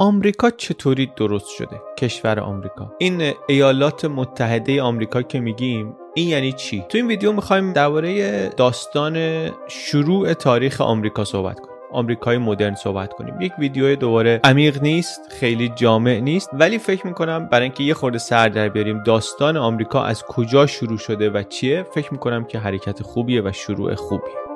آمریکا چطوری درست شده؟ کشور آمریکا. این ایالات متحده آمریکا که میگیم این یعنی چی؟ تو این ویدیو می‌خوایم درباره داستان شروع تاریخ آمریکا صحبت کنیم. آمریکای مدرن صحبت کنیم. یک ویدیو دوباره عمیق نیست خیلی جامع نیست ولی فکر می‌کنم برای اینکه یه خورده سر در بیاریم داستان آمریکا از کجا شروع شده و چیه فکر می‌کنم که حرکت خوبیه و شروع خوبیه.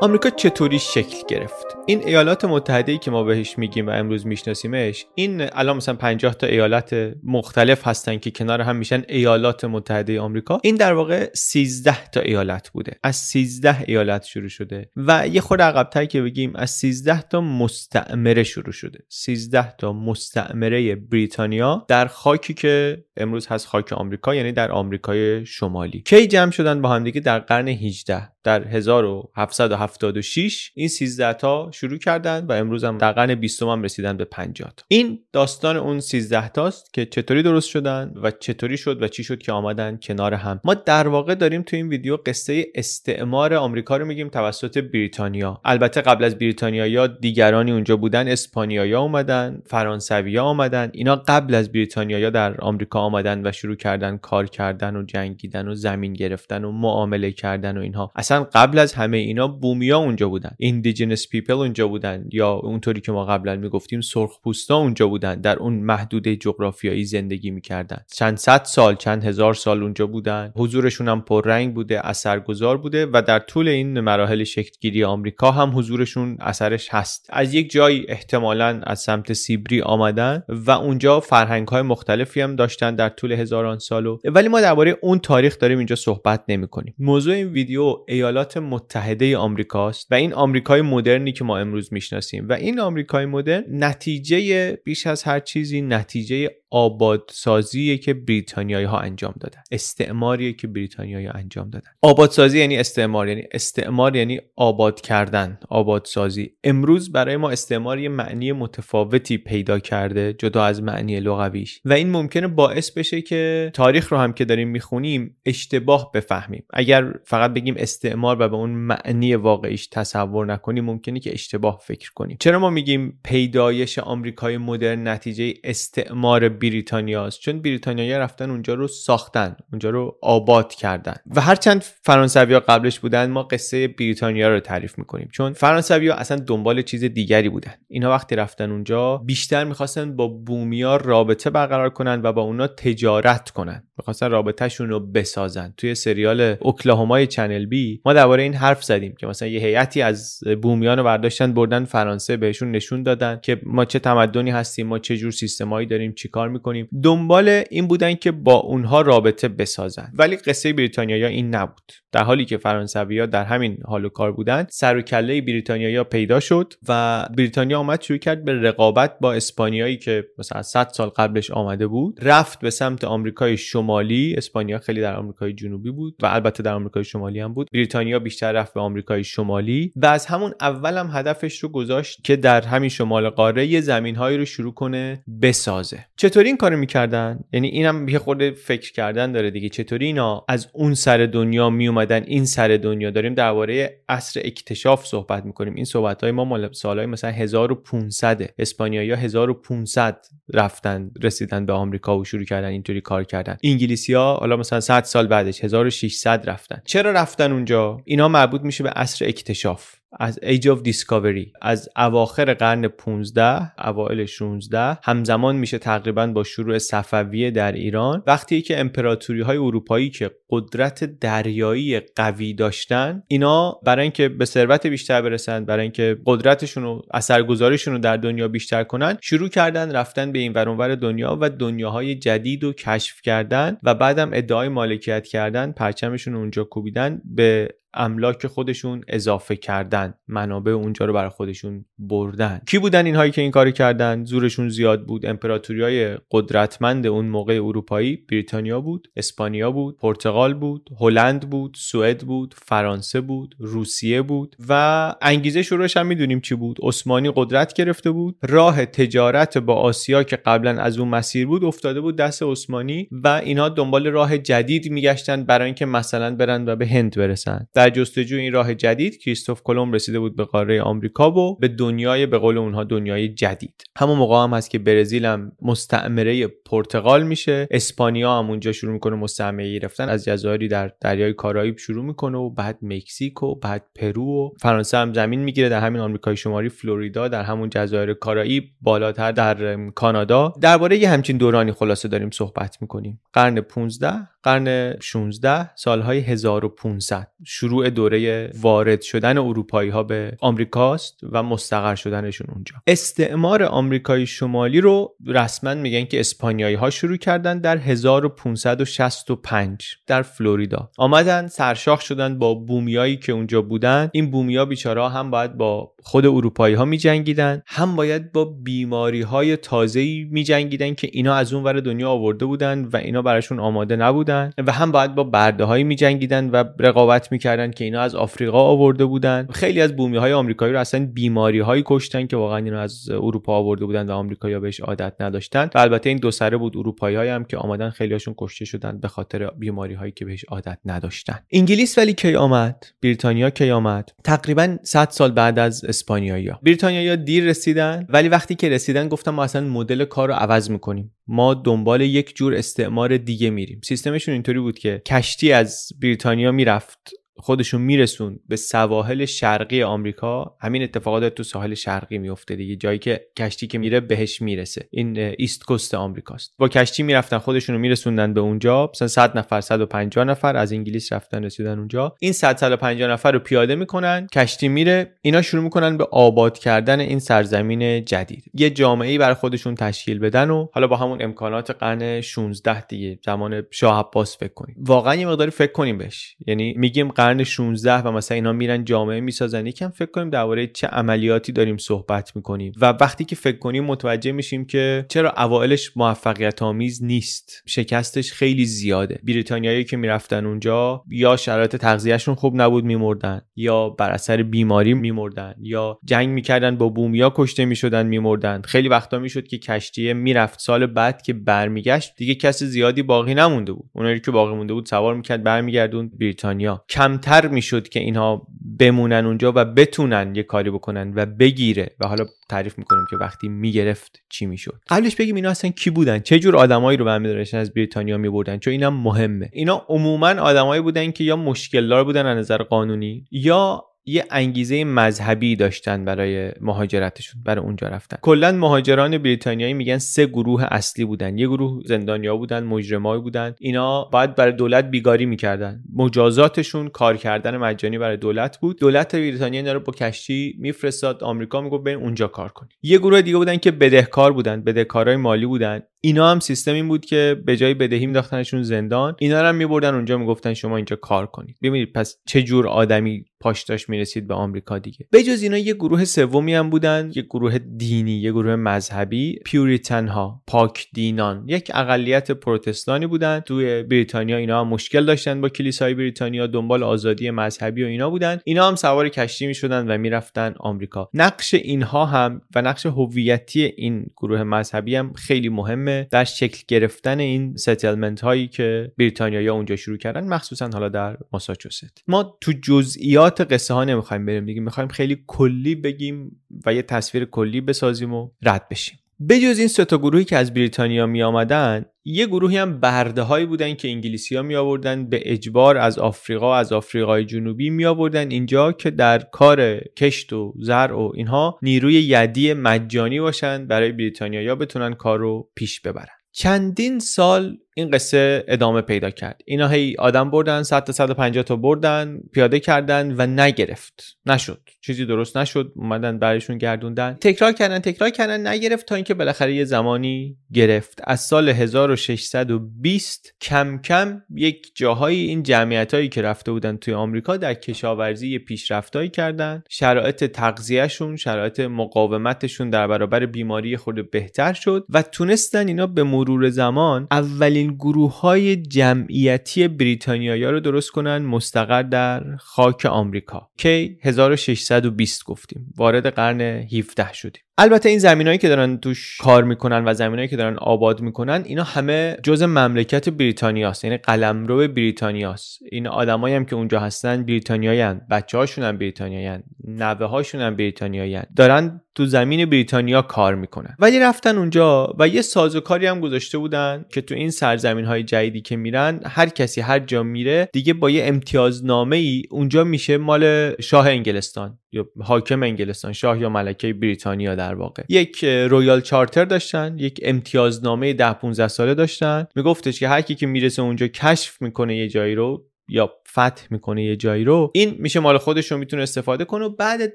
آمریکا چطوری شکل گرفت؟ این ایالات متحده ای که ما بهش میگیم و امروز میشناسیمش این الان مثلا 50 تا ایالت مختلف هستن که کنار هم میشن ایالات متحده آمریکا. این در واقع 13 تا ایالت بوده. از 13 ایالت شروع شده و یه خورده عقب‌تر که بگیم از 13 تا مستعمره شروع شده. 13 تا مستعمره بریتانیا در خاکی که امروز هست خاک آمریکا یعنی در آمریکای شمالی. کی جمع شدن با هم دیگه در قرن 18 در 1776 این 13 تا شروع کردن و امروز هم در قرن 20 هم رسیدن به 50 تا این داستان اون 13 تاست که چطوری درست شدن و چطوری شد و چی شد که آمدن کنار هم. ما در واقع داریم تو این ویدیو قصه استعمار آمریکا رو میگیم توسط بریتانیا. البته قبل از بریتانیا یا دیگرانی اونجا بودن اسپانیایا اومدن فرانسویا اومدن. اینا قبل از بریتانیا در آمریکا آمدن و شروع کردن کار کردن و جنگیدن و زمین گرفتن و معامله کردن و اینها. اصلا قبل از همه اینا بومیا اونجا بودن. indigenous people اونجا بودن. یا اونطوری که ما قبلا می‌گفتیم سرخ پوستا اونجا بودن. در اون محدوده جغرافیایی زندگی می‌کردن. چند صد سال چند هزار سال اونجا بودن. حضورشون هم پررنگ بوده اثرگذار بوده و در طول این مراحل شکلگیری آمریکا هم حضورشون اثرش هست. از یک جایی احتمالا از سمت سیبری آمدن و اونجا فرهنگ های مختلفی هم داشتن. در طول هزاران سالو ولی ما درباره اون تاریخ داریم اینجا صحبت نمی کنیم موضوع این ویدیو ایالات متحده آمریکاست و این آمریکای مدرنی که ما امروز می‌شناسیم. و این آمریکای مدرن نتیجه بیش از هر چیزی نتیجه آبادسازی که بریتانیایی ها انجام دادن. استعماریه که بریتانیایی ها انجام دادن. آبادسازی یعنی استعمار یعنی استعمار یعنی آباد کردن آبادسازی. امروز برای ما استعمار معنی متفاوتی پیدا کرده جدا از معنی لغویش. و این ممکنه باعث بشه که تاریخ رو هم که داریم می‌خونیم اشتباه بفهمیم. اگر فقط بگیم استعمار و به اون معنی واقعیش تصور نکنیم ممکنه که اشتباه فکر کنیم. چرا ما میگیم پیدایش آمریکای مدرن نتیجه استعمار بریتانیاست. چون بریتانیایی رفتن اونجا رو ساختن اونجا رو آباد کردن. و هرچند فرانسوی قبلش بودن ما قصه بریتانیا رو تعریف می‌کنیم. چون فرانسوی اصلا دنبال چیز دیگری بودن. اینا وقتی رفتن اونجا بیشتر می‌خواستن با بومیا رابطه برقرار کنن و با اونا تجارت کنن. می‌خواستن رابطهشون رو بسازن. توی سریال اوکلاهومای چنل بی ما درباره این حرف زدیم که مثلا یه هیئتی از بومیان رو برداشتن بردن فرانسه بهشون نشون دادن که ما چه تمدنی هستیم ما چه جور سیستمایی داریم چیکار کار می‌کنیم. دنبال این بودن که با اونها رابطه بسازن. ولی قصه بریتانیا این نبود. در حالی که فرانسوی در همین حال و کار بودند سر و کله بریتانیا پیدا شد و بریتانیا آمد شروع کرد به رقابت با اسپانیایی که مثلا 100 سال قبلش آمده بود. رفت به سمت آمریکای شمالی. اسپانیا خیلی در آمریکای جنوبی بود و البته در آمریکای شمالی هم بود. بریتانیا بیشتر رفت به آمریکای شمالی و از همون اول هم هدفش رو گذاشت که در همین شمال قاره زمینهایی رو شروع کنه بسازه. چطوری این کارو می‌کردن؟ یعنی اینم یه خورده فکر کردن داره دیگه. چطوری اینا از اون سر دنیا می اومدن این سر دنیا؟ داریم درباره عصر اکتشاف صحبت می‌کنیم. این صحبت های ما مال سالهای مثلا 1500 اسپانیایی 1500 رفتن رسیدن به آمریکا و شروع کردن اینطوری کار کردن. انگلیسی ها حالا مثلا 100 سال بعدش 1600 رفتن. چرا رفتن اونجا؟ اینا مربوط میشه به عصر اکتشاف. از Age of Discovery. از اواخر قرن 15 اوایل 16 همزمان میشه تقریبا با شروع صفویه در ایران. وقتی که امپراتوری های اروپایی که قدرت دریایی قوی داشتن اینا برای اینکه به ثروت بیشتر برسن برای اینکه قدرتشون و اثرگذاریشون رو در دنیا بیشتر کنن شروع کردن رفتن به این ورانور دنیا و دنیاهای جدید رو کشف کردن و بعدم ادعای مالکیت کردن پرچمشون اونجا کوبیدن به املاک خودشون اضافه کردن منابع اونجا رو برای خودشون بردن. کی بودن اینهایی که این کاری کردن؟ زورشون زیاد بود. امپراتوری های قدرتمند اون موقع اروپایی بریتانیا بود اسپانیا بود پرتغال بود هلند بود سوئد بود فرانسه بود روسیه بود و انگیزه شروعش هم می‌دونیم چی بود. عثمانی قدرت گرفته بود. راه تجارت با آسیا که قبلا از اون مسیر بود افتاده بود دست عثمانی و اینها دنبال راه جدید میگشتن برای اینکه مثلا برن و به هند برسن. در جستجوی این راه جدید کریستوف کلمب رسیده بود به قاره آمریکا و به دنیای به قول اونها دنیای جدید. همون موقع هم هست که برزیل هم مستعمره پرتغال میشه. اسپانیا هم اونجا شروع می‌کنه مستعمره گرفتن. از جزایری در دریای کارائیب شروع می‌کنه و بعد مکزیک و بعد پرو و فرانسه هم زمین می‌گیره. در همین آمریکای شمالی فلوریدا در همون جزایر کارائیب بالاتر در کانادا. درباره یه همچین دورانی خلاصه داریم صحبت می‌کنیم. قرن 15 قرن 16 سالهای 1500 شروع دوره وارد شدن اروپایی ها به آمریکاست و مستقر شدنشون اونجا. استعمار آمریکای شمالی رو رسما میگن که اسپانیایی ها شروع کردن در 1565 در فلوریدا. آمدن سرشاخ شدن با بومیایی که اونجا بودن. این بومیا بیچاره هم باید با خود اروپایی ها می جنگیدن هم باید با بیماری های تازه می جنگیدن که اینا از اون ور دنیا آورده بودن و اینا براشون آماده نبودن و هم باید با برده هایی می جنگیدن و رقابت می‌کردن که اینا از آفریقا آورده بودن. خیلی از بومی های آمریکایی رو اصلا بیماری هایی کشتن که واقعا اینا از اروپا آورده بودن و آمریکایی‌ها بهش عادت نداشتن. و البته این دو سره بود اروپایی هم که آمدن خیلیاشون کشته شدن به خاطر بیماری هایی که بهش عادت نداشتن. انگلیس ولی کی آمد؟ بریتانیا کی آمد؟ تقریبا 100 سال بعد از اسپانیایی‌ها. بریتانیایی‌ها دیر رسیدن ولی وقتی که رسیدن گفتم ما اصلا مدل کار رو عوض می‌کنیم. ما دنبال یک جور استعمار دیگه میریم. سیستمشون اینطوری بود که کشتی از بریتانیا می‌رفت خودشون میرسون به سواحل شرقی آمریکا همین اتفاقات تو ساحل شرقی میفته دیگه جایی که کشتی که میره بهش می‌رسه. این ایست کوست آمریکاست. با کشتی می‌رفتن خودشون رو میرسوندن به اونجا. مثلا 100 نفر 150 نفر از انگلیس رفتن رسیدن اونجا. این 100 150 نفر رو پیاده می‌کنن کشتی میره. اینا شروع می‌کنن به آباد کردن این سرزمین جدید. یه جامعه ای برای خودشون تشکیل بدن و حالا با همون امکانات قرن 16 دیگه زمان شاه عباس فکر کنیم. واقعا یه مقداری فکر کنیم بهش. یعنی میگیم 16 و مثلا اینا میرن جامعه می‌سازن یکم فکر کنیم درباره چه عملیاتی داریم صحبت می‌کنیم. و وقتی که فکر کنیم متوجه میشیم که چرا اوایلش موفقیت آمیز نیست. شکستش خیلی زیاده. بریتانیایی که می‌رفتن اونجا یا شرایط تغذیهشون خوب نبود میمردن یا بر اثر بیماری میمردن یا جنگ می‌کردن با بومیا کشته می‌شدن میمردن. خیلی وقتا می‌شد که کشتی می‌رفت. سال بعد که برمیگشت دیگه کسی زیادی باقی نمونده بود. اونایی که باقی مونده بود سوار می‌کرد برمیگردون بریتانیا. کم کمتر می‌شد که اینها بمونن اونجا و بتونن یه کاری بکنن و بگیره. و حالا تعریف می‌کنیم که وقتی می‌گرفت چی می‌شد. قبلش بگیم اینا اصلا کی بودن؟ چه جور آدمایی رو برمیدارشن از بریتانیا میبردن؟ چون اینم مهمه. اینا عموما آدمایی بودن که یا مشکل دار بودن از نظر قانونی یا یه انگیزه مذهبی داشتن برای مهاجرتشون برای اونجا رفتن. کلا مهاجران بریتانیایی میگن سه گروه اصلی بودن. یه گروه زندانیا بودن مجرمای بودن. اینا باید برای دولت بیگاری می‌کردن. مجازاتشون کار کردن مجانی برای دولت بود. دولت بریتانیا اینا رو با کشتی میفرستاد آمریکا می‌گفت برین اونجا کار کنید یه گروه دیگه بودن که بدهکار بودن بدهکارای مالی بودن. اینا هم سیستم این بود که به جای بدهی مینداختنشون زندان. اینا رو هم میبردن اونجا می‌گفتن شما اینجا کار کنید. ببینید پس چه جور آدمی پاشتاش می‌رسید به آمریکا دیگه. بجز اینا یه گروه سومی هم بودن یه گروه دینی یه گروه مذهبی پیوریتن ها پاک دینان. یک اقلیت پروتستانی بودن. توی بریتانیا اینا هم مشکل داشتن با کلیسای بریتانیا دنبال آزادی مذهبی و اینا بودن. اینا هم سوار کشتی می‌شدن و می‌رفتن آمریکا. نقش اینها هم و نقش هویتی این گروه مذهبی هم خیلی مهمه. در شکل گرفتن این ستلمنت هایی که بریتانیا اونجا شروع کردن مخصوصا حالا در ماساچوست. ما تو جزئیات قصه ها نمی‌خوایم بریم دیگه می‌خوایم خیلی کلی بگیم و یه تصویر کلی بسازیم و رد بشیم. بجز این سه گروهی که از بریتانیا می آمدن یه گروهی هم برده هایی بودن که انگلیسی ها می آوردن به اجبار از آفریقا از آفریقای جنوبی می آوردن اینجا که در کار کشت و زرع و اینها نیروی یدی مجانی باشن برای بریتانیا یا بتونن کار رو پیش ببرن. چندین سال این قصه ادامه پیدا کرد. اینا هی آدم بردن 100 تا 150 تا بردن پیاده کردن و نگرفت. نشد. چیزی درست نشد. اومدن برایشون گردوندن. تکرار کردن تکرار کردن نگرفت تا اینکه بالاخره یه زمانی گرفت. از سال 1620 کم کم یک جاهایی این جمعیت هایی که رفته بودن توی آمریکا در کشاورزی پیشرفتایی کردن. شرایط تغذیهشون شرایط مقاومتشون در برابر بیماری خود بهتر شد و تونستن اینا به مرور زمان اولین گروه های جمعیتی بریتانیایی رو درست کنن مستقر در خاک آمریکا که 1620 گفتیم. وارد قرن 17 شدیم. البته این زمینایی که دارن توش کار می‌کنن و زمینایی که دارن آباد می‌کنن اینا همه جز مملکت بریتانیاست. یعنی قلمرو بریتانیاست. این آدمایی هم که اونجا هستن بریتانیایین بچه هاشون هم بریتانیایین نوه هاشون هم بریتانیایین دارن تو زمین بریتانیا کار می‌کنن. ولی رفتن اونجا و یه سازوکاری هم گذاشته بودن که تو این سرزمین های جدیدی که میرن هر کسی هر جا میره دیگه با یه امتیازنامه ای اونجا میشه مال شاه انگلستان یا حاکم انگلستان شاه یا ملکه بریتانیا واقع. یک رویال چارتر داشتن یک امتیازنامه ده 15 ساله داشتن. میگفتش که هر کی که می‌رسه اونجا کشف می‌کنه یه جایی رو یا فتح می‌کنه یه جایی رو این میشه مال خودش رو می‌تونه استفاده کنه. و بعد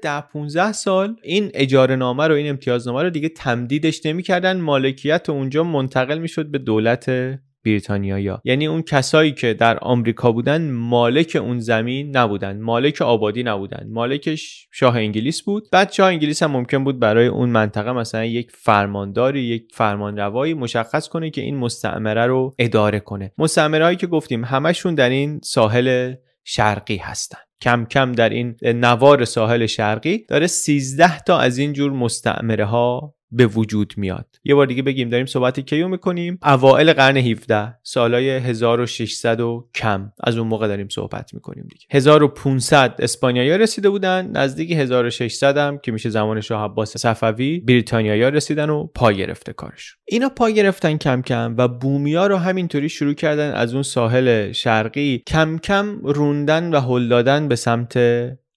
ده 15 سال این اجاره نامه رو این امتیازنامه رو دیگه تمدیدش نمی‌کردن. مالکیت اونجا منتقل می‌شد به دولت بریتانیایا. یعنی اون کسایی که در آمریکا بودن مالک اون زمین نبودن مالک آبادی نبودن. مالکش شاه انگلیس بود. بعد شاه انگلیس هم ممکن بود برای اون منطقه مثلا یک فرمانداری یک فرمانروایی مشخص کنه که این مستعمره رو اداره کنه. مستعمره که گفتیم همشون در این ساحل شرقی هستن. کم کم در این نوار ساحل شرقی داره 13 تا از این جور مستعمره ها به وجود میاد. یه بار دیگه بگیم داریم صحبت کیو می‌کنیم؟ اوائل قرن 17 سالای 1600 و کم. از اون موقع داریم صحبت می‌کنیم دیگه. 1500 اسپانیایی رسیده بودن نزدیک 1600 هم که میشه زمان شاه عباس صفوی بریتانیایی رسیدن و پا گرفته کارش. اینا پا گرفتن کم کم و بومیا رو همینطوری شروع کردن از اون ساحل شرقی کم کم روندن و هل دادن به سمت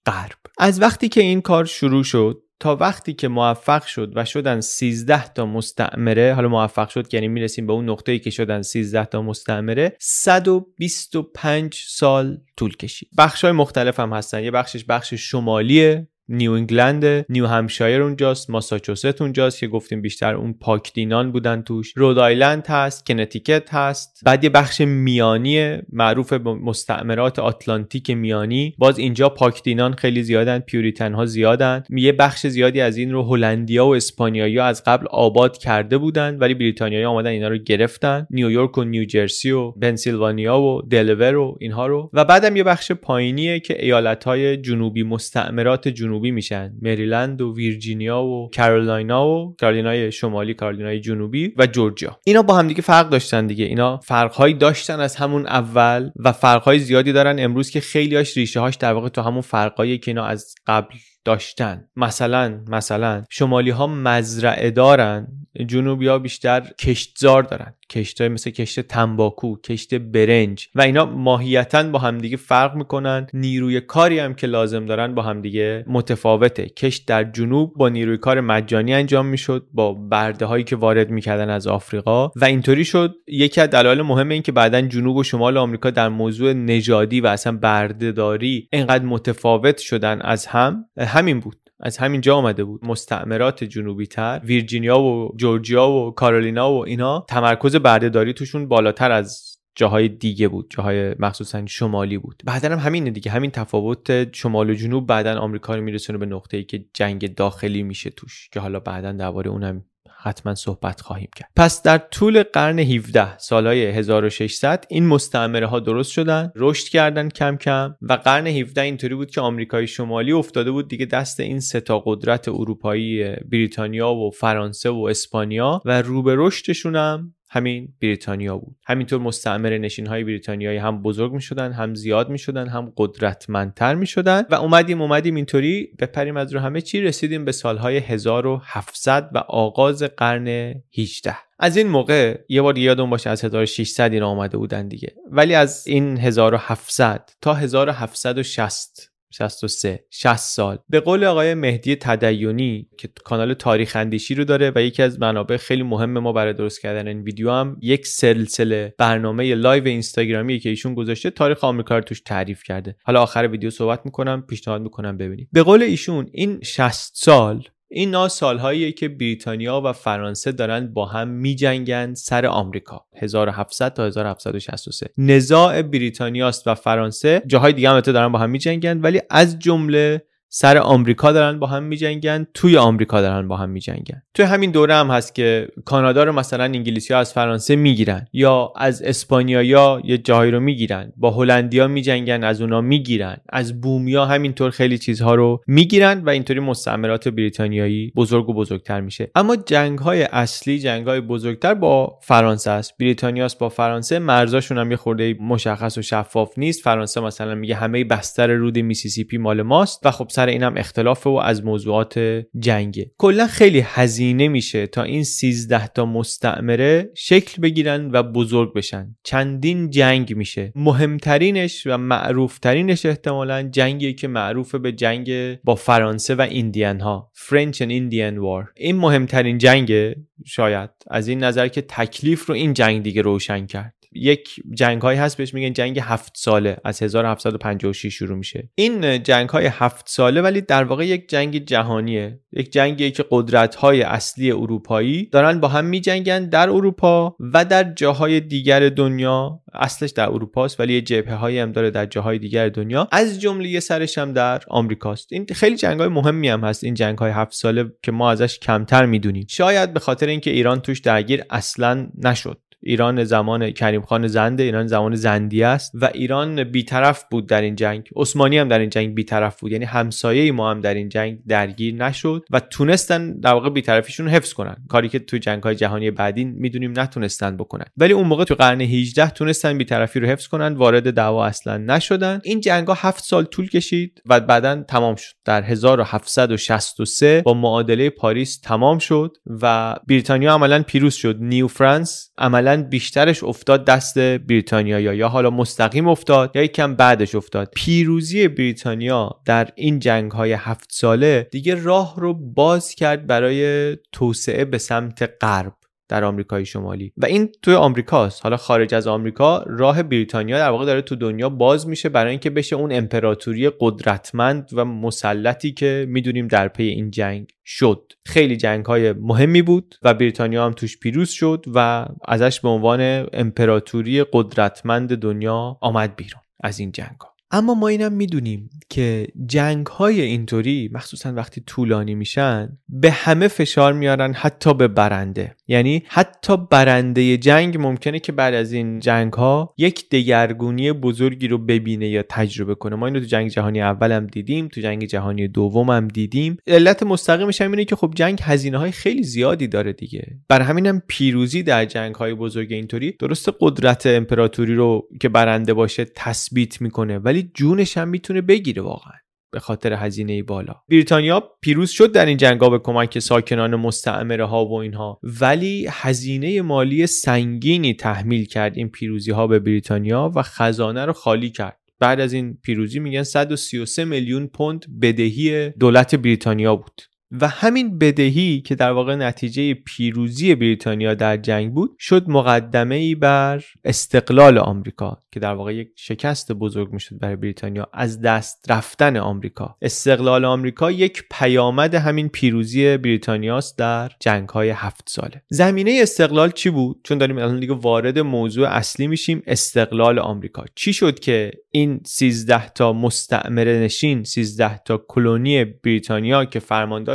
غرب. از وقتی که این کار شروع شد تا وقتی که موفق شد و شدن 13 تا مستعمره حالا موفق شد یعنی می‌رسیم به اون نقطه‌ای که شدن 13 تا مستعمره 125 سال طول کشید. بخش های مختلف هم هستن. یه بخشش بخش شمالیه. New England نیو همشایر اونجاست ماساچوست اونجاست که گفتیم بیشتر اون پاکدینان بودن توش. رود آیلند هست کنتیکت هست. بعد یه بخش میانی معروف به مستعمرات آتلانتیک میانی. باز اینجا پاکدینان خیلی زیادن پیوریتن ها زیادن. یه بخش زیادی از این رو هلندیا و اسپانیایی از قبل آباد کرده بودن ولی بریتانیایی آمدن اینا رو گرفتن. نیویورک و نیوجرسی و پنسیلوانیا و دلور و اینها رو. و بعدم یه بخش پایینیه که ایالت های جنوبی مستعمرات جنوبی جنوبی میشن. مریلند و ویرجینیا و کارولاینا و کارولینای شمالی کارولینای جنوبی و جورجیا. اینا با هم دیگه فرق داشتن دیگه. اینا فرقهایی داشتن از همون اول و فرقهای زیادی دارن امروز که خیلیاش ریشه هاش در واقع تو همون فرقایی که اینا از قبل داشتن. مثلا مثلا شمالی ها مزرعه دارن جنوبی ها بیشتر کشتزار دارن. کشت مثل کشت تنباکو کشت برنج. و اینا ماهیتا با همدیگه فرق می‌کنن. نیروی کاری هم که لازم دارن با همدیگه متفاوته. کشت در جنوب با نیروی کار مجانی انجام می‌شد با برده هایی که وارد می‌کردن از آفریقا. و اینطوری شد. یکی از دلایل مهم این که بعدا جنوب و شمال آمریکا در موضوع نژادی و اصلا بردهداری اینقدر متفاوت شدن از هم. همین بود. از همین جا آمده بود. مستعمرات جنوبی تر ویرجینیا و جورجیا و کارولینا و اینا تمرکز بردهداری توشون بالاتر از جاهای دیگه بود. جاهای مخصوصا شمالی بود. بعدا هم همینه دیگه. همین تفاوت شمال و جنوب بعدا آمریکا رو میرسونه به نقطه ای که جنگ داخلی میشه توش که حالا بعدا درباره اونم حتما صحبت خواهیم کرد. پس در طول قرن 17 سالهای 1600 این مستعمره ها درست شدن رشد کردن کم کم و قرن 17 اینطوری بود که آمریکای شمالی افتاده بود دیگه دست این سه تا قدرت اروپایی بریتانیا و فرانسه و اسپانیا و رو به رشدشون هم همین بریتانیا بود. همینطور مستعمر نشین های بریتانیایی هم بزرگ می شدن هم زیاد می شدن هم قدرتمندتر می شدن و اومدیم اومدیم اینطوری بپریم از رو همه چی رسیدیم به سالهای 1700 و آغاز قرن 18 از این موقع یه بار یادم باشه از 1600 اینا آمده بودن دیگه. ولی از این 1700 تا 1760 63 60 سال. به قول آقای مهدی تدیونی که کانال تاریخ اندیشی رو داره و یکی از منابع خیلی مهم ما برای درست کردن این ویدیو هم یک سلسله برنامه لایو اینستاگرامی که ایشون گذاشته تاریخ آمریکا رو توش تعریف کرده. حالا آخر ویدیو صحبت می‌کنم پیشنهاد می‌کنم ببینید. به قول ایشون این 60 سال این سالهاییه که بریتانیا و فرانسه دارن با هم میجنگن سر آمریکا 1700 تا 1763 نزاع بریتانیاست و فرانسه جاهای دیگه هم دارن با هم میجنگن ولی از جمله سر آمریکا دارن با هم میجنگن توی آمریکا دارن با هم میجنگن. توی همین دوره هم هست که کانادا رو مثلا انگلیسی ها از فرانسه می‌گیرن یا از اسپانیا یه جایی رو می‌گیرن. با هلندیا میجنگن از اونا می‌گیرن. از بومیا همینطور خیلی چیزها رو می‌گیرن و اینطوری مستعمرات بریتانیایی بزرگ و بزرگتر میشه. اما جنگ های اصلی جنگ های بزرگتر با فرانسه است. بریتانیاست با فرانسه. مرزاشون هم یه خورده مشخص و شفاف نیست. فرانسه مثلا میگه همه بستر رود میسیسیپی مال ماست و خب سر اینم اختلاف و از موضوعات جنگه. کلا خیلی هزینه میشه تا این 13 تا مستعمره شکل بگیرن و بزرگ بشن. چندین جنگ میشه. مهمترینش و معروفترینش احتمالا جنگی که معروف به جنگ با فرانسه و ایندیان ها. French and Indian War این مهمترین جنگ شاید. از این نظر که تکلیف رو این جنگ دیگه روشن کرد. یک جنگ هایی هست بهش میگن جنگ هفت ساله. از 1756 شروع میشه. این جنگ های هفت ساله ولی در واقع یک جنگ جهانیه. یک جنگی که قدرت های اصلی اروپایی دارن با هم میجنگن در اروپا و در جاهای دیگر دنیا. اصلش در اروپاست ولی یه جبهه هایی هم داره در جاهای دیگر دنیا. از جمله یه سرش هم در آمریکاست. این خیلی جنگ های مهمی هم هست این جنگ های هفت ساله که ما ازش کمتر می‌دونیم. شاید به خاطر اینکه ایران توش درگیر اصلا نشد. ایران زمان کریم خان زنده ایران زمان زندی است و ایران بیطرف بود در این جنگ. عثمانی هم در این جنگ بیطرف بود. یعنی همسایه ما هم در این جنگ درگیر نشد و تونستن در واقع بیطرفیشون رو حفظ کنن. کاری که تو جنگ های جهانی بعدی می‌دونیم نتونستن بکنن. ولی اون موقع تو قرن 18 تونستن بیطرفی رو حفظ کنن. وارد دعوا اصلا نشدن. این جنگ ها 7 سال طول کشید و بعدا تمام شد. در 1763 با معادله پاریس تمام شد و بریتانیا عملا پیروز شد. نیو فرانس عملا بیشترش افتاد دست بریتانیا یا حالا مستقیم افتاد یا یکم بعدش افتاد. پیروزی بریتانیا در این جنگ های هفت ساله دیگه راه رو باز کرد برای توسعه به سمت غرب. در آمریکای شمالی. و این توی آمریکاست. حالا خارج از آمریکا راه بریتانیا در واقع داره تو دنیا باز میشه برای اینکه بشه اون امپراتوری قدرتمند و مسلطی که می‌دونیم در پی این جنگ شد. خیلی جنگ های مهمی بود و بریتانیا هم توش پیروز شد و ازش به عنوان امپراتوری قدرتمند دنیا آمد بیرون از این جنگ ها. اما ما اینم می‌دونیم که جنگ های اینطوری مخصوصا وقتی طولانی میشن به همه فشار میارن حتی به برنده. یعنی حتی برنده جنگ ممکنه که بعد از این جنگ ها یک دگرگونی بزرگی رو ببینه یا تجربه کنه. ما اینو تو جنگ جهانی اول هم دیدیم تو جنگ جهانی دوم هم دیدیم. علت مستقیمش هم اینه که خب جنگ هزینه های خیلی زیادی داره دیگه. بر همینم پیروزی در جنگ های بزرگ اینطوری درست قدرت امپراتوری رو که برنده باشه تثبیت می‌کنه. ولی جونش هم می‌تونه بگیره واقعا به خاطر هزینه بالا. بریتانیا پیروز شد در این جنگا به کمک ساکنان مستعمره ها و اینها. ولی هزینه مالی سنگینی تحمیل کرد این پیروزی ها به بریتانیا و خزانه رو خالی کرد. بعد از این پیروزی میگن 133 میلیون پوند بدهی دولت بریتانیا بود. و همین بدهی که در واقع نتیجه پیروزی بریتانیا در جنگ بود شد مقدمه ای بر استقلال آمریکا که در واقع یک شکست بزرگ می‌شد برای بریتانیا از دست رفتن آمریکا. استقلال آمریکا یک پیامد همین پیروزی بریتانیاست در جنگ های هفت ساله. زمینه استقلال چی بود؟ چون داریم الان دیگه وارد موضوع اصلی میشیم. استقلال آمریکا. چی شد که این 13 تا مستعمره نشین 13 تا کلونی بریتانیا که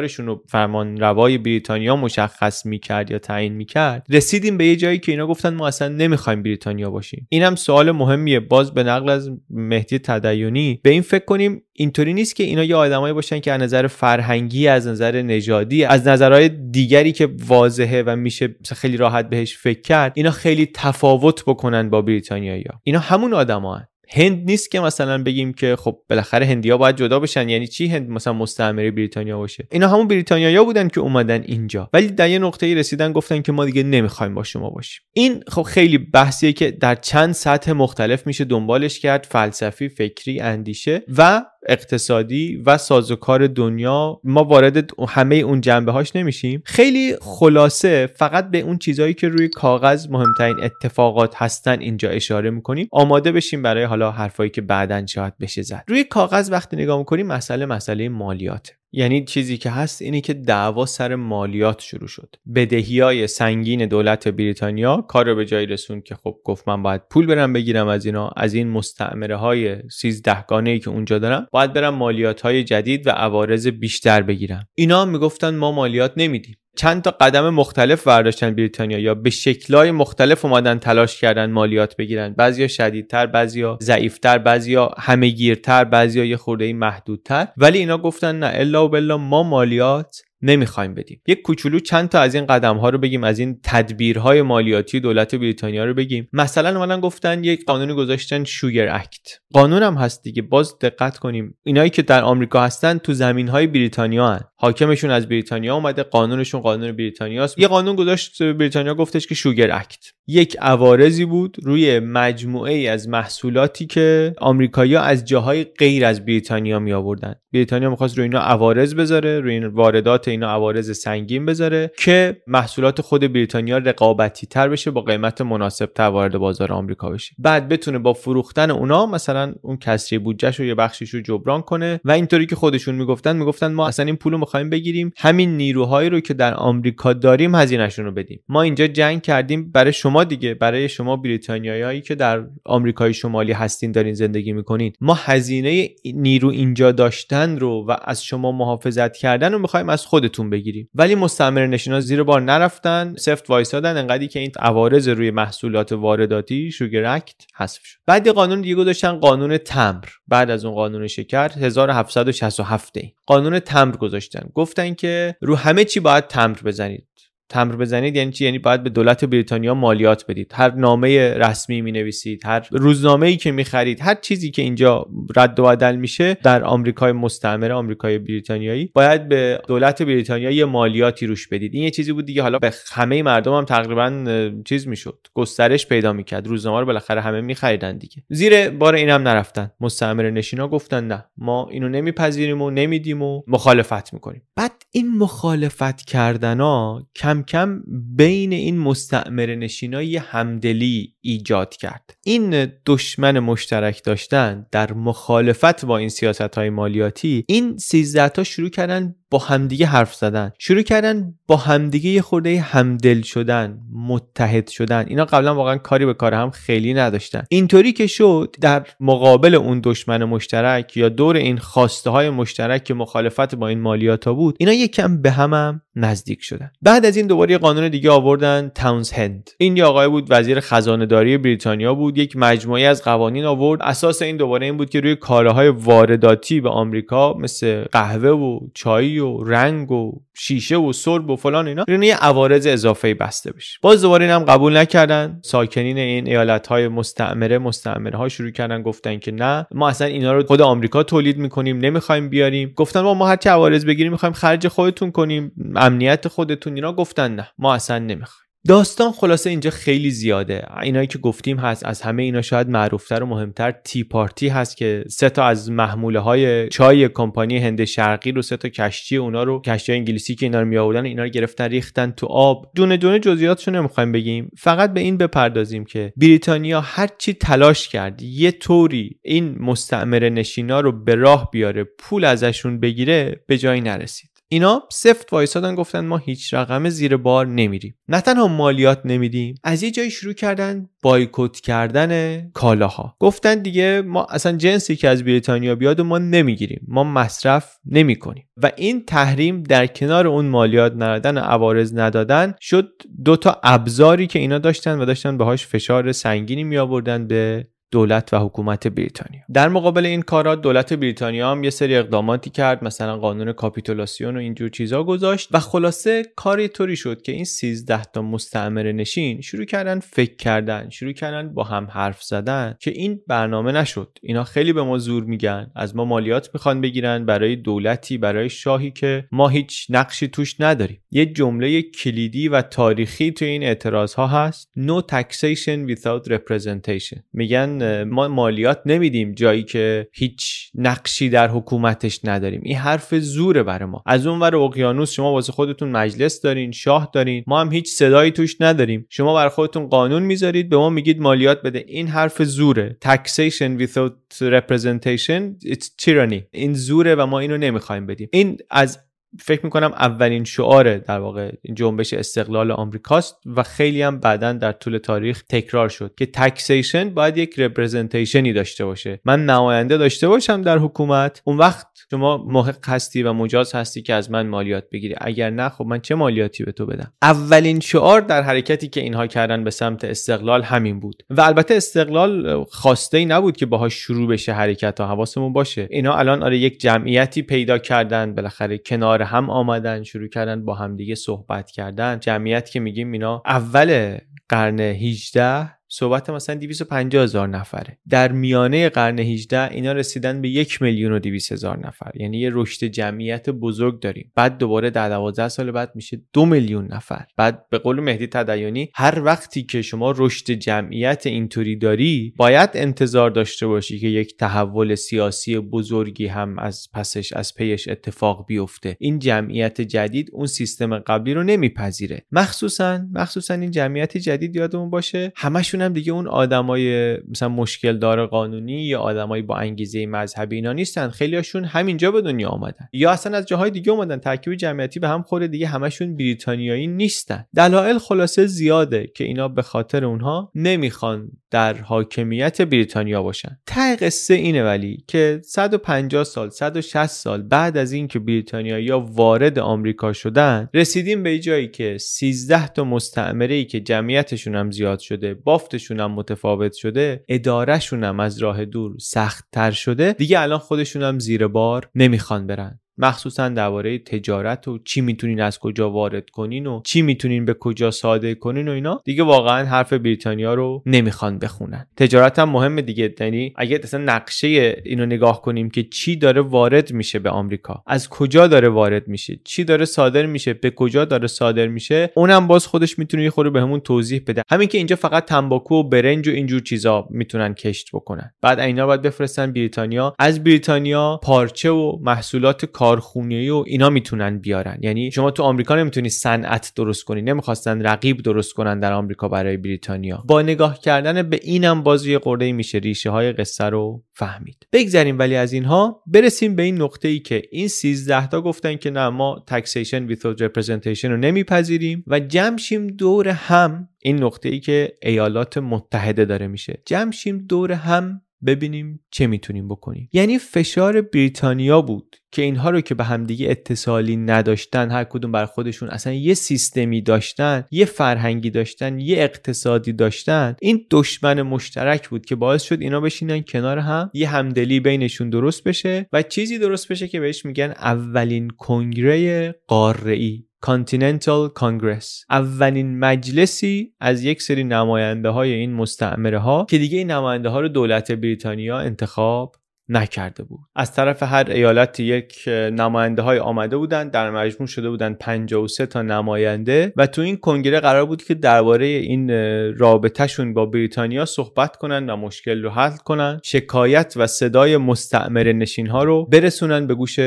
فرماندارشون رو فرمان روای بریتانیا مشخص می‌کرد یا تعیین می‌کرد رسیدیم به یه جایی که اینا گفتن ما اصلا نمی‌خوایم بریتانیا باشیم. اینم سوال مهمیه. باز به نقل از مهدی تدیونی به این فکر کنیم اینطوری نیست که اینا یه آدمایی باشن که از نظر فرهنگی از نظر نژادی از نظرهای دیگری که واضحه و میشه خیلی راحت بهش فکر کرد اینا خیلی تفاوت بکنن با بریتانیایی اینا همون آدما هند نیست که مثلا بگیم که خب بالاخره هندیا باید جدا بشن. یعنی چی هند مثلا مستعمره بریتانیا باشه؟ اینا همون بریتانیایا بودن که اومدن اینجا. ولی در یه نقطه‌ای رسیدن گفتن که ما دیگه نمی‌خوایم با شما باشیم. این خب خیلی بحثیه که در چند سطح مختلف میشه دنبالش کرد. فلسفی فکری اندیشه و اقتصادی و سازوکار دنیا. ما وارد همه اون جنبه هاش نمیشیم. خیلی خلاصه فقط به اون چیزهایی که روی کاغذ مهمترین اتفاقات هستن اینجا اشاره می‌کنیم. آماده بشیم برای حالا حرفایی که بعدا شاید بشه زد. روی کاغذ وقتی نگاه می‌کنیم مسئله مسئله مالیاته. یعنی چیزی که هست اینه که دعوا سر مالیات شروع شد. بدهی های سنگین دولت بریتانیا کار رو به جایی رسون که خب گفت من باید پول برم بگیرم از اینا. از این مستعمره های سیزده ای که اونجا دارم باید برم مالیات های جدید و عوارض بیشتر بگیرم. اینا می‌گفتن ما مالیات نمیدیم. چند تا قدم مختلف برداشتن بریتانیا یا به شکلهای مختلف اومدن تلاش کردن مالیات بگیرن. بعضیا شدیدتر بعضیا ضعیفتر بعضیا همهگیرتر بعضیا یه خورده محدودتر. ولی اینا گفتن نه الا و بلا ما مالیات نمی‌خوایم بدیم. یک کوچولو چند تا از این قدم ها رو بگیم از این تدبیرهای مالیاتی دولت بریتانیا رو بگیم. مثلا اومدن گفتن یک قانونی گذاشتن شوگر اکت. قانون هم هست دیگه باز دقت کنیم. اینایی که در آمریکا هستن تو زمین های بریتانیا هن. حاکمشون از بریتانیا اومده قانونشون قانون بریتانیاست. یه قانون گذاشت بریتانیا گفتش که شوگر اکت. یک عوارضی بود روی مجموعه ای از محصولاتی که آمریکایی‌ها از جاهای غیر از بریتانیا می آوردن بریتانیا می‌خواست روی اینا عوارض بذاره روی این واردات اینا عوارض سنگین بذاره که محصولات خود بریتانیا رقابتی تر بشه با قیمت مناسب تر وارد بازار آمریکا بشه. بعد بتونه با فروختن اونا مثلا اون کسری بودجهش رو یه بخشیش رو جبران کنه. و اینطوری که خودشون می‌گفتن می‌گفتن ما اصلا این پول رو می‌خوایم بگیریم. همین نیروهایی رو که در آمریکا داریم هزینهشون رو بدیم. ما اینجا جنگ کردیم برای شما دیگه برای شما بریتانیایی که در آمریکای شمالی هستین دارین زندگی می‌کنین. ما هزینه نیرو اینجا داشتن رو و از شما محافظت کردن رو می‌خوایم از خودتون بگیریم. ولی مستعمره نشینا زیر بار نرفتن سفت وایسادن انقدری که این عوارض روی محصولات وارداتی شوگرکت حذف شد. بعد قانون دیگه گذاشتن قانون تمر بعد از اون قانون شکر 1767 قانون تمر گذاشتن. گفتن که رو همه چی باید تمر بزنید. تمر بزنید یعنی چی؟ یعنی باید به دولت بریتانیا مالیات بدید. هر نامه رسمی می نویسید هر روزنامه ای که می خرید هر چیزی که اینجا رد و بدل میشه در آمریکای مستعمره آمریکای بریتانیایی باید به دولت بریتانیا یه مالیاتی روش بدید. این یه چیزی بود دیگه. حالا به همه مردم هم تقریبا چیز می‌شد. گسترش پیدا می‌کرد. روزنامه رو بالاخره همه میخریدن دیگه. زیر بار اینم نرفتن. مستعمره نشینا گفتن نه. ما اینو نمیپذیریم و نمیدیم و مخالفت می‌کنیم. بعد این مخالفت کردنا کم بین این مستعمر نشینای همدلی ایجاد کرد. این دشمن مشترک داشتن در مخالفت با این سیاست های مالیاتی این سیزده تا شروع کردن با همدیگه حرف زدن. شروع کردن با همدیگه یه خورده همدل شدن متحد شدن. اینا قبلا واقعا کاری به کار هم خیلی نداشتن. اینطوری که شد در مقابل اون دشمن مشترک یا دور این خواسته های مشترک که مخالفت با این مالیات ها بود اینا یکم به هم, هم نزدیک شدن. بعد از این دوباره قانون دیگه آوردن تاونز هند این یه آقای بود وزیر خزانه داری بریتانیا بود یک مجموعه از قوانین آورد. اساس این دوباره این بود که روی کالاهای وارداتی به آمریکا مثل قهوه و چای و رنگ و شیشه و سرب و فلان اینا. روی یه عوارض اضافه بسته بشه. باز دوباره اینم قبول نکردن. ساکنین این ایالت های مستعمره مستعمره ها شروع کردن گفتن که نه ما اصلا اینا رو خود آمریکا تولید می‌کنیم نمی‌خوایم بیاریم. گفتن ما ما هر چه عوارض بگیریم می‌خوایم خرج خودتون کنیم امنیت خودتون. اینا گفتن نه ما اصلا نمی‌خوایم. داستان خلاصه اینجا خیلی زیاده. اینایی که گفتیم هست از همه اینا شاید معروفتر و مهمتر تی پارتی هست که سه تا از محموله های چای کمپانی هند شرقی رو سه تا کشتی اونا رو کشتی انگلیسی که اینا رو می آوردن اینا رو گرفتن ریختن تو آب. دونه دونه جزئیاتشو نمی‌خوایم بگیم. فقط به این بپردازیم که بریتانیا هر چی تلاش کرد یه طوری این مستعمره نشینا رو به راه بیاره پول ازشون بگیره به جایی نرسید. اینا سفت وایسادن گفتن ما هیچ رقم زیر بار نمیریم. نه تنها مالیات نمیدیم از یه جایی شروع کردن بایکوت کردن کالاها. گفتن دیگه ما اصلا جنسی که از بریتانیا بیاد و ما نمی‌گیریم ما مصرف نمی‌کنیم. و این تحریم در کنار اون مالیات ندادن و عوارض ندادن شد دو تا ابزاری که اینا داشتن و داشتن بهاش فشار سنگینی می آوردن به دولت و حکومت بریتانیا. در مقابل این کارا دولت بریتانیا هم یه سری اقداماتی کرد مثلا قانون کاپیتولاسیون و اینجور چیزا گذاشت و خلاصه کاری طوری شد که این 13 تا مستعمره نشین شروع کردن فکر کردن شروع کردن با هم حرف زدن که این برنامه نشد. اینا خیلی به ما زور میگن از ما مالیات می‌خوان بگیرن برای دولتی برای شاهی که ما هیچ نقشی توش نداریم. یه جمله کلیدی و تاریخی تو این اعتراض ها هست no taxation without representation. میگن ما مالیات نمیدیم جایی که هیچ نقشی در حکومتش نداریم. این حرف زوره برای ما. از اون ور اقیانوس شما واسه خودتون مجلس دارین شاه دارین. ما هم هیچ صدایی توش نداریم. شما بر خودتون قانون می‌ذارید به ما میگید مالیات بده. این حرف زوره. Taxation without representation it's tyranny. این زوره و ما اینو نمی‌خوایم بدیم. این از فکر می‌کنم اولین شعار در واقع این جنبش استقلال آمریکاست و خیلی هم بعدا در طول تاریخ تکرار شد که تکسیشن باید یک رپرزنتیشنی داشته باشه. من نماینده داشته باشم در حکومت. اون وقت شما محق هستی و مجاز هستی که از من مالیات بگیری. اگر نه خب من چه مالیاتی به تو بدم؟ اولین شعار در حرکتی که اینها کردن به سمت استقلال همین بود. و البته استقلال خواسته ای نبود که باهاش شروع بشه حرکت ها حواسمون باشه. اینا الان آره یک جمعیتی پیدا کردن بالاخره کنار هم آمدن شروع کردن با همدیگه صحبت کردن. جمعیت که میگیم اینا اول قرن 18 صحبت مثلا 250 هزار نفره. در میانه قرن 18 اینا رسیدن به یک میلیون و 200 هزار نفر. یعنی یه رشد جمعیت بزرگ داریم. بعد دوباره در 12 سال بعد میشه دو میلیون نفر. بعد به قول مهدی تدیانی هر وقتی که شما رشد جمعیت اینطوری داری باید انتظار داشته باشی که یک تحول سیاسی بزرگی هم از پسش از پیش اتفاق بیفته. این جمعیت جدید اون سیستم قبلی رو نمیپذیره. مخصوصا مخصوصا این جمعیت جدید یادمون باشه همشون هم دیگه اون آدمای مثلا مشکل دار قانونی یا آدمایی با انگیزه مذهبی اینا نیستن. خیلیاشون همینجا به دنیا آمدن. یا اصلا از جاهای دیگه اومدن. ترکیب جمعیتی به هم خوره دیگه همشون بریتانیایی نیستن. دلایل خلاصه زیاده که اینا به خاطر اونها نمی‌خوان در حاکمیت بریتانیا باشن. ته قصه اینه ولی که 150 سال 160 سال بعد از اینکه بریتانیایی وارد آمریکا شدن رسیدیم به جایی که 13 تا مستعمره ای که جمعیتشون هم زیاد شده بافتشون هم متفاوت شده ادارهشون هم از راه دور سخت تر شده دیگه الان خودشون هم زیر بار نمی‌خوان برن. مخصوصا درباره تجارت و چی می‌تونین از کجا وارد کنین و چی می‌تونین به کجا صادر کنین و اینا دیگه واقعا حرف بریتانیا رو نمی‌خوان بخونن. تجارت هم مهمه دیگه یعنی اگه مثلا نقشه اینو نگاه کنیم که چی داره وارد میشه به آمریکا از کجا داره وارد میشه چی داره صادر میشه به کجا داره صادر میشه اونم باز خودش می‌تونه یه خورده بهمون توضیح بده. همین که اینجا فقط تنباکو و برنج و اینجور چیزا می‌تونن کشت بکنن. بعد اینا باید بفرستن بریتانیا. از بریتانیا پارچه و محصولات کارخونه‌ای و اینا می‌تونن بیارن. یعنی شما تو آمریکا نمی‌تونی صنعت درست کنی نمی‌خواستن رقیب درست کنن در آمریکا برای بریتانیا. با نگاه کردن به اینم بازی قرده میشه ریشه های قصه رو فهمید. بگذریم ولی از اینها برسیم به این نقطه ای که این 13 تا گفتن که نه ما taxation without representation رو نمیپذیریم و جمشیم دور هم. این نقطه ای که ایالات متحده داره میشه. جمشیم دور هم ببینیم چه می‌تونیم بکنیم. یعنی فشار بریتانیا بود که اینها رو که به همدیگه اتصالی نداشتن هر کدوم بر خودشون اصلا یه سیستمی داشتن یه فرهنگی داشتن یه اقتصادی داشتن این دشمن مشترک بود که باعث شد اینا بشینن کنار هم یه همدلی بینشون درست بشه و چیزی درست بشه که بهش میگن اولین کنگره قاره کانتیننتال کانگرس اولین مجلسی از یک سری نماینده های این مستعمره ها که دیگه این نماینده ها رو دولت بریتانیا انتخاب نکرده بود. از طرف هر ایالت یک نماینده های آمده بودند در مجموع شده بودند 53 تا نماینده و تو این کنگره قرار بود که درباره این رابطهشون با بریتانیا صحبت کنن و مشکل رو حل کنن شکایت و صدای مستعمر نشین ها رو برسونن به گوش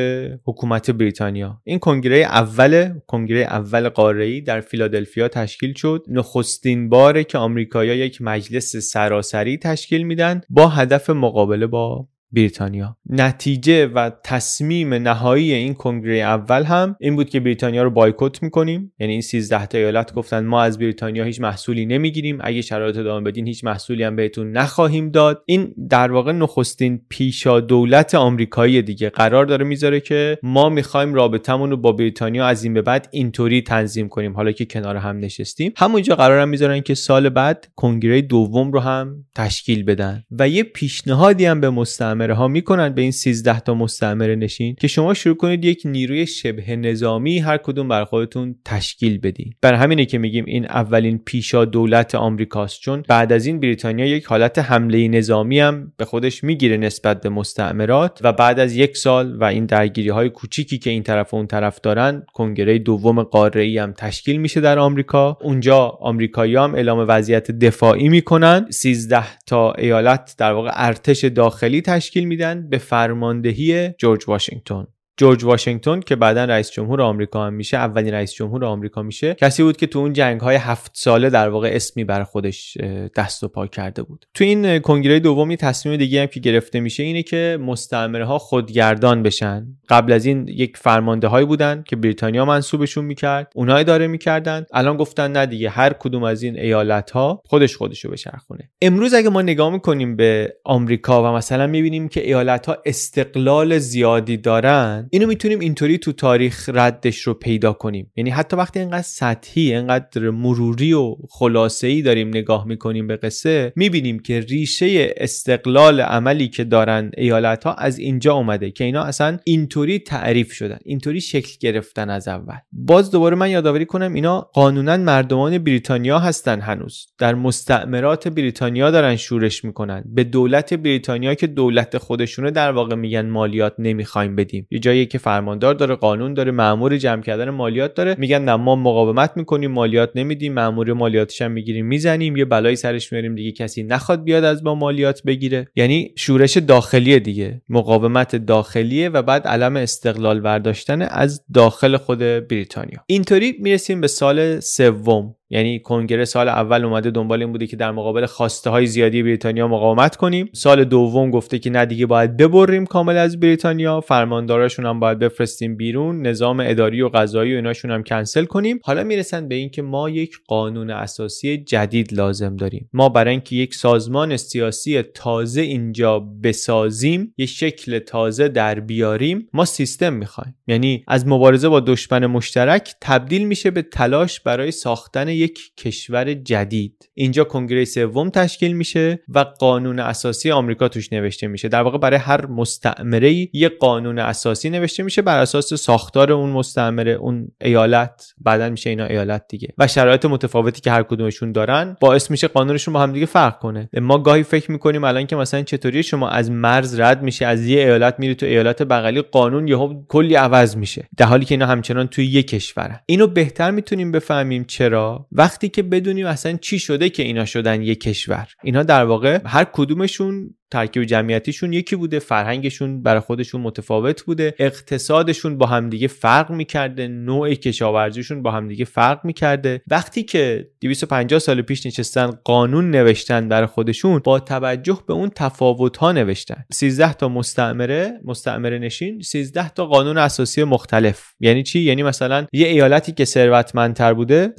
حکومت بریتانیا. این کنگره اول کنگره اول قاره در فیلادلفیا تشکیل شد. نخستین باره که آمریکایی‌ها یک مجلس سراسری تشکیل میدن با هدف مقابله با بریتانیا. نتیجه و تصمیم نهایی این کنگره اول هم این بود که بریتانیا رو بایکوت می‌کنیم. یعنی این 13 تا ایالت گفتن ما از بریتانیا هیچ محصولی نمی‌گیریم. اگه شرایط ادامه بدین هیچ محصولی هم بهتون نخواهیم داد. این در واقع نخستین پیشا دولت آمریکایی دیگه قرار داره می‌ذاره که ما می‌خوایم رابطمون رو با بریتانیا از این به بعد اینطوری تنظیم کنیم. حالا که کنار هم نشستیم. همونجا قرار هم می‌ذارن که سال بعد کنگره دوم رو هم تشکیل بدن. و یه پیشنهادی هم به مستعمر مستعمره ها می‌کنن به این 13 تا مستعمره نشین که شما شروع کنید یک نیروی شبه نظامی هر کدوم بر خودتون تشکیل بدین. برای همینه که میگیم این اولین پیشا دولت آمریکاست چون بعد از این بریتانیا یک حالت حمله نظامی هم به خودش می‌گیره نسبت به مستعمرات و بعد از یک سال و این درگیری های کوچیکی که این طرف و اون طرف دارن کنگره دوم قاره ای هم تشکیل میشه در آمریکا. اونجا آمریکایی هم اعلام وضعیت دفاعی می‌کنن. 13 تا ایالت در واقع ارتش داخلی تشکیل تشکیل میدن به فرماندهی جورج واشنگتن. جورج واشنگتن که بعدا رئیس جمهور آمریکا هم میشه اولین رئیس جمهور آمریکا میشه کسی بود که تو اون جنگ های هفت ساله در واقع اسمی بر خودش دست و پا کرده بود. تو این کنگره دومی تصمیم دیگه هم که گرفته میشه اینه که مستعمره ها خودگردان بشن. قبل از این یک فرمانده هایی بودن که بریتانیا منصوبشون می‌کرد اونها اداره می‌کردن. الان گفتن نه دیگه هر کدوم از این ایالت ها خودش خودشو بچرخونه. امروز اگه ما نگاه می‌کنیم به آمریکا و مثلا می‌بینیم که ایالت ها استقلال زیادی دارن اینو می‌تونیم اینطوری تو تاریخ ردش رو پیدا کنیم. یعنی حتی وقتی اینقدر سطحی اینقدر مروری و خلاصه ای داریم نگاه می‌کنیم به قصه می‌بینیم که ریشه استقلال عملی که دارن ایالت ها از اینجا اومده که اینا اصلا اینطوری تعریف شدن اینطوری شکل گرفتن از اول. باز دوباره من یادآوری کنم اینا قانونا مردمان بریتانیا هستن هنوز. در مستعمرات بریتانیا دارن شورش می‌کنن. به دولت بریتانیا که دولت خودشونه در واقع میگن مالیات نمی‌خوایم بدیم. یه جایی که فرماندار داره قانون داره مامور جمع کردن مالیات داره. میگن نه ما مقاومت می‌کنیم مالیات نمیدیم مامور مالیاتش هم می‌گیریم می‌زنیم یه بلایی سرش میاریم دیگه کسی نخواد بیاد از ما مالیات بگیره. یعنی شورش داخلی دیگه مقاومت داخلیه و بعد علم استقلال برداشتن از داخل خود بریتانیا. اینطوری می‌رسیم به سال سوم. یعنی کنگره سال اول اومده دنبال این بوده که در مقابل خواسته های زیادی بریتانیا مقاومت کنیم. سال دوم گفته که نه دیگه باید ببریم کامل از بریتانیا. فرماندارشون هم باید بفرستیم بیرون. نظام اداری و قضایی و ایناشون هم کنسل کنیم. حالا می‌رسن به اینکه ما یک قانون اساسی جدید لازم داریم. ما برای اینکه یک سازمان سیاسی تازه اینجا بسازیم یک شکل تازه در بیاریم ما سیستم می‌خوایم. یعنی از مبارزه با دشمن مشترک تبدیل میشه به تلاش برای ساختن یک کشور جدید. اینجا کنگره سوم تشکیل میشه و قانون اساسی آمریکا توش نوشته میشه. در واقع برای هر مستعمره یه قانون اساسی نوشته میشه بر اساس ساختار اون مستعمره اون ایالت. بعدا میشه اینا ایالت دیگه. و شرایط متفاوتی که هر کدومشون دارن باعث میشه قانونشون با هم دیگه فرق کنه. ما گاهی فکر می‌کنیم الان که مثلا چطوری شما از مرز رد میشه از یه ایالت میری تو ایالت بغلی قانون یهو کلی عوض میشه. در حالی که اینا همچنان توی یه کشورن. اینو بهتر می‌تونیم بفهمیم چرا؟ وقتی که بدونیم اصلا چی شده که اینا شدن یک کشور. اینا در واقع هر کدومشون ترکیب جمعیتیشون یکی بوده فرهنگشون برای خودشون متفاوت بوده اقتصادشون با همدیگه فرق می‌کرده نوع کشاورزیشون با همدیگه فرق می‌کرده. وقتی که 250 سال پیش نشستن قانون نوشتن برای خودشون با توجه به اون تفاوت ها نوشتن. 13 تا مستعمره مستعمره نشین 13 تا قانون اساسی مختلف. یعنی چی؟ یعنی مثلا یه ایالتی که ثروتمندتر بوده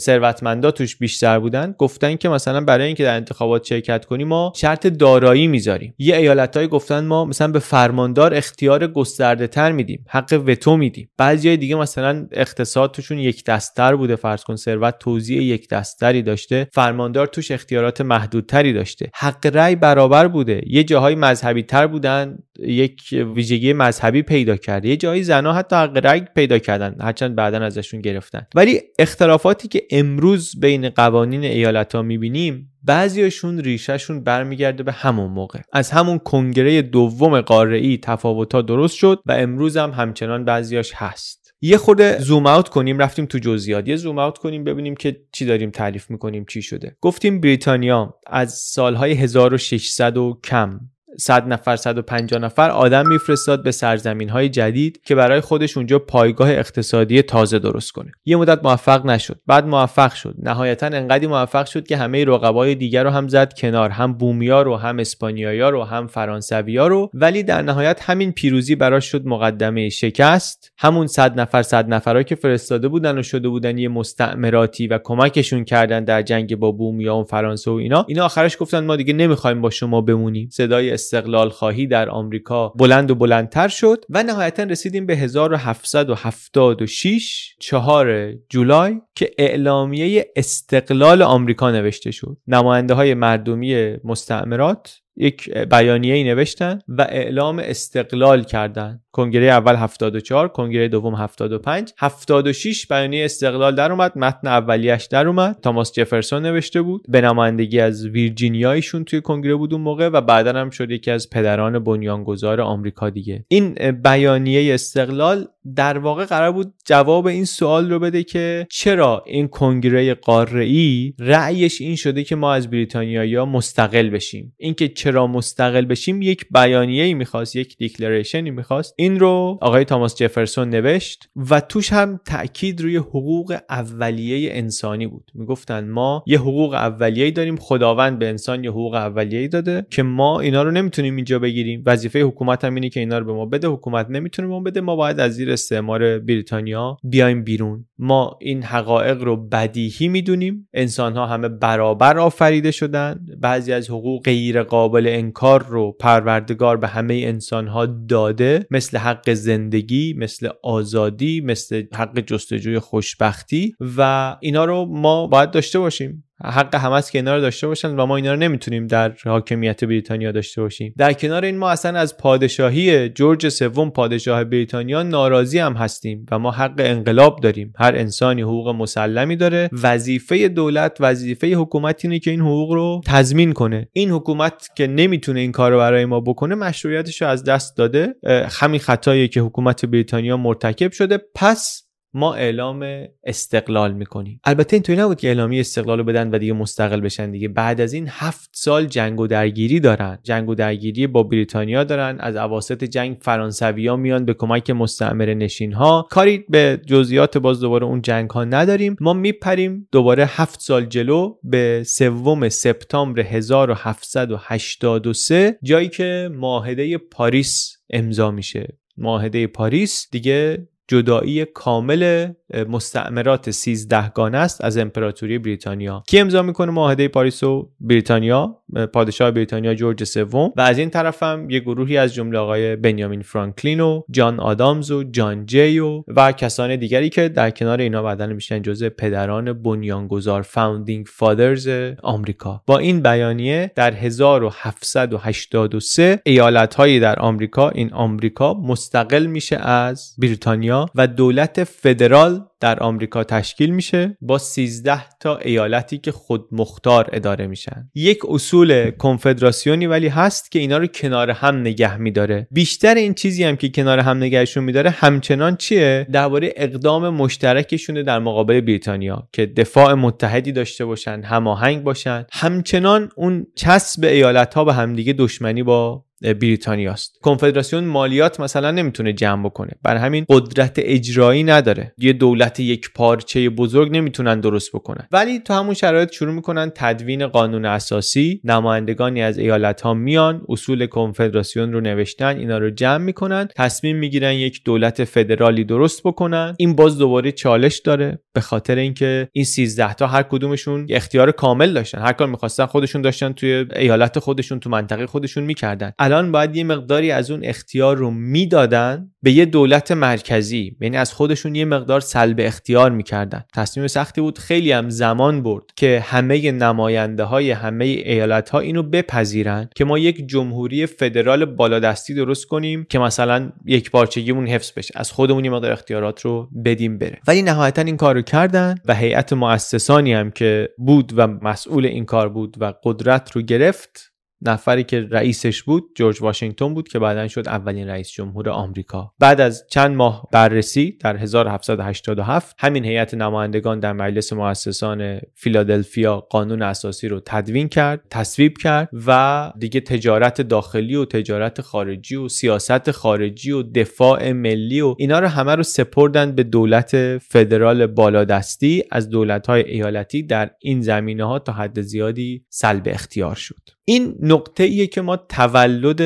ثروتمندا توش بیشتر بودن گفتن که مثلا برای اینکه در انتخابات شرکت کنیم ما شرط دارایی می‌ذاریم. یه ایالتهایی گفتن ما مثلا به فرماندار اختیار گسترده تر میدیم حق وتو میدیم. بعضی دیگه مثلا اقتصاد توشون یک دستتر بوده فرض کن ثروت توزیع یک دستری داشته فرماندار توش اختیارات محدودتری داشته. حق رأی برابر بوده. یه جاهای مذهبی تر بودن یک ویژگی مذهبی پیدا کرده یه جایی زنا حتی حق رأی پیدا کردن هرچند بعدا ازشون گرفتن. ولی اختلافاتی که امروز بین قوانین ایالت ها می‌بینیم بعضیاشون ریشهشون برمیگرده به همون موقع. از همون کنگره دوم قاره ای تفاوت درست شد و امروز هم همچنان بعضیاش هست. یه خورده زوم اوت کنیم رفتیم تو جزئیات. یه زوم اوت کنیم ببینیم که چی داریم تعریف می‌کنیم چی شده. گفتیم بریتانیا از سالهای 1600 و کم 100 نفر 150 نفر آدم میفرستاد به سرزمین های جدید که برای خودش اونجا پایگاه اقتصادی تازه درست کنه. یه مدت موفق نشد. بعد موفق شد. نهایتا انقدی موفق شد که همه رقبای دیگر رو هم زد کنار هم بومیا رو هم اسپانیایا رو هم فرانسویا رو. ولی در نهایت همین پیروزی براش شد مقدمه شکست. همون 100 نفر 100 نفرایی که فرستاده بودن و شده بودن یه مستعمراتی و کمکشون کردن در جنگ با بومیا و فرانسه و اینا اینا آخرش گفتن ما دیگه نمی‌خوایم با شما بمونیم. صدای استقلال خواهی در آمریکا بلند و بلندتر شد و نهایتا رسیدیم به 1776 4 جولای که اعلامیه استقلال آمریکا نوشته شد. نماینده های مردمی مستعمرات یک بیانیه ای نوشتن و اعلام استقلال کردن. کنگره اول 74 کنگره دوم 75 76 بیانیه استقلال در اومد متن اولیش در اومد. تاماس جفرسون نوشته بود. به نمایندگی از ویرجینیا ایشون توی کنگره بود اون موقع و بعدا هم شد یکی از پدران بنیانگذار آمریکا دیگه. این بیانیه استقلال در واقع قرار بود جواب این سوال رو بده که چرا این کنگره قاره ای رأیش این شده که ما از بریتانیایی مستقل بشیم؟ اینکه چرا مستقل بشیم یک بیانیه ای می‌خواست یک دیکلریشنی می‌خواست. این رو آقای تاماس جفرسون نوشت و توش هم تاکید روی حقوق اولیه انسانی بود. می‌گفتن ما یه حقوق اولیه داریم خداوند به انسان یه حقوق اولیه داده که ما اینا رو نمی‌تونیم اینجا بگیریم. وظیفه حکومت هم اینه که اینا رو به ما بده حکومت نمی‌تونه ما بده. ما باید از زیر استعمار بریتانیا بیایم بیرون. ما این حقایق رو بدیهی می‌دونیم. انسان ها همه برابر آفریده شدن. بعضی از حقوق غیر قابل انکار رو پروردگار به همه انسان ها داده. مثل حق زندگی مثل آزادی مثل حق جستجوی خوشبختی. و اینا رو ما باید داشته باشیم. حق همه است که اینا رو داشته باشن و ما اینا رو نمی‌تونیم در حاکمیت بریتانیا داشته باشیم. در کنار این ما اصلا از پادشاهی جورج سوم پادشاه بریتانیا ناراضی هم هستیم و ما حق انقلاب داریم. هر انسانی حقوق مسلمی داره. وظیفه دولت وظیفه حکومت اینه که این حقوق رو تضمین کنه. این حکومت که نمی‌تونه این کار برای ما بکنه مشروعیتش رو از دست داده. همین خطایی که حکومت بریتانیا مرتکب شده. پس ما اعلام استقلال می‌کنیم. البته اینطوری نبود که اعلامی استقلال رو بدن و دیگه مستقل بشن دیگه. بعد از این هفت سال جنگ و درگیری دارن. جنگ و درگیری با بریتانیا دارن. از اواسط جنگ فرانسوی میان به کمک مستعمره نشین ها کاری به جزئیات باز دوباره اون جنگ ها نداریم. ما میپریم دوباره هفت سال جلو به سوم سپتامبر 1783 جایی که معاهده پاریس امضا میشه. معاهده پاریس دیگه جدایی کامل مستعمرات سیزدهگانه است از امپراتوری بریتانیا. کی امضا می‌کنه معاهده پاریس و بریتانیا؟ پادشاه بریتانیا جورج سوم و از این طرف هم یه گروهی از جمله آقای بنیامین فرانکلین و جان آدامز و جان جی و, و کسان دیگری که در کنار اینا بعدا میشن جزء پدران بنیانگذار founding fathers آمریکا. با این بیانیه در 1783 ایالت هایی در آمریکا این آمریکا مستقل میشه از بریتانیا و دولت فدرال در آمریکا تشکیل میشه با 13 تا ایالتی که خود مختار اداره میشن. یک اصول کنفدراسیونی ولی هست که اینا رو کنار هم نگه میداره. بیشتر این چیزی هم که کنار هم نگهشون میداره همچنان چیه؟ درباره اقدام مشترکشونه در مقابل بریتانیا که دفاع متحدی داشته باشن هماهنگ باشن. همچنان اون چسب ایالت ها به همدیگه دشمنی با بریتانیاست. کنفدراسیون مالیات مثلا نمی‌تونه جمع بکنه. بر همین قدرت اجرایی نداره. یه دولت یک پارچه بزرگ نمی‌تونن درست بکنن. ولی تو همون شرایط شروع می‌کنن تدوین قانون اساسی. نمایندگانی از ایالت ها میان. اصول کنفدراسیون رو نوشتن. اینا رو جمع می‌کنن. تصمیم می‌گیرن یک دولت فدرالی درست بکنن. این باز دوباره چالش داره. به خاطر اینکه این 13 تا هر کدومشون اختیار کامل داشتن. هر کار می‌خواستن خودشون داشتن توی ایالت خودشون تو منطقه خودشون می‌کردن. الان باید یه مقداری از اون اختیار رو می‌دادن به یه دولت مرکزی. یعنی از خودشون یه مقدار سلب اختیار می‌کردن. تصمیم سختی بود خیلی هم زمان برد که همه نماینده های همه ایالت ها اینو بپذیرن که ما یک جمهوری فدرال بالادستی درست کنیم که مثلا یک پارچگیمون حفظ بشه. از خودمون یه مقدار اختیارات رو بدیم بره. ولی نهایتا این کارو کردن و هیئت مؤسسانی هم که بود و مسئول این کار بود و قدرت رو گرفت نفری که رئیسش بود جورج واشنگتن بود که بعدا شد اولین رئیس جمهور آمریکا. بعد از چند ماه بررسی در 1787 همین هیئت نمایندگان در مجلس مؤسسان فیلادلفیا قانون اساسی رو تدوین کرد تصویب کرد و دیگه تجارت داخلی و تجارت خارجی و سیاست خارجی و دفاع ملی و اینا رو همه رو سپردن به دولت فدرال بالادستی. از دولت های ایالتی در این زمینه ها تا حد زیادی سلب اختیار شد. این نقطه ایه که ما تولد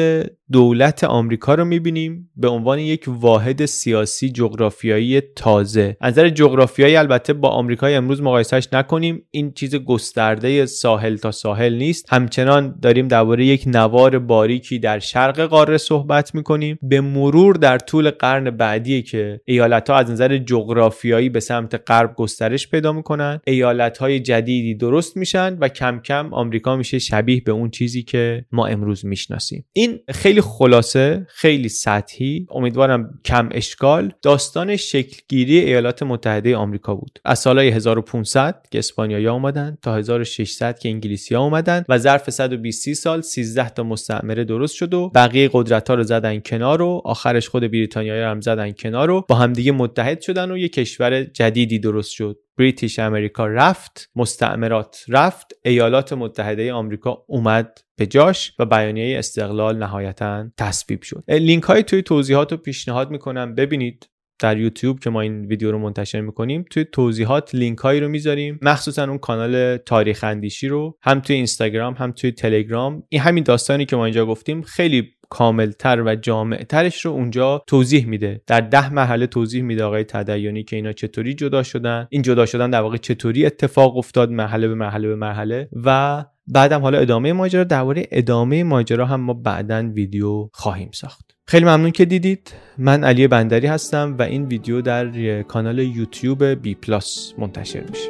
دولت آمریکا رو می‌بینیم به عنوان یک واحد سیاسی جغرافیایی تازه. از نظر جغرافیایی البته با آمریکای امروز مقایسهش نکنیم. این چیز گسترده ساحل تا ساحل نیست. همچنان داریم درباره یک نوار باریکی در شرق قاره صحبت می‌کنیم. به مرور در طول قرن بعدی که ایالت ها از نظر جغرافیایی به سمت غرب گسترش پیدا می‌کنن. ایالت های جدیدی درست میشن و کم کم آمریکا میشه شبیه به اون چیزی که ما امروز می‌شناسیم. این خیلی خلاصه خیلی سطحی. امیدوارم کم اشکال. داستان شکلگیری ایالات متحده آمریکا بود. از سالهای 1500 که اسپانیایی اومدن تا 1600 که انگلیسی ها اومدن و ظرف 120 سال 13 تا مستعمره درست شد و بقیه قدرت ها رو زدن کنار و آخرش خود بریتانیا هم زدن کنار و با همدیگه متحد شدن و یه کشور جدیدی درست شد. بریتیش امریکا رفت مستعمرات رفت ایالات متحده آمریکا اومد به جاش و بیانیه استقلال نهایتا تصویب شد. لینک های توی توضیحات رو پیشنهاد می‌کنم ببینید در یوتیوب که ما این ویدیو رو منتشر می‌کنیم توی توضیحات لینک هایی رو می‌ذاریم. مخصوصا اون کانال تاریخ اندیشی رو هم توی اینستاگرام هم توی تلگرام. این همین داستانی که ما اینجا گفتیم خیلی کاملتر و جامعترش رو اونجا توضیح میده. در ده مرحله توضیح میده آقای تدیانی که اینا چطوری جدا شدن. این جدا شدن در واقع چطوری اتفاق افتاد مرحله به مرحله به مرحله و بعدم حالا ادامه ماجرا درباره ادامه ماجرا هم ما بعدا ویدیو خواهیم ساخت خیلی ممنون که دیدید من علی بندری هستم و این ویدیو در کانال یوتیوب بی پلاس منتشر میشه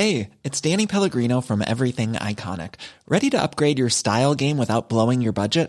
Hey, it's Danny Pellegrino from Everything Iconic. Ready to upgrade your style game without blowing your budget?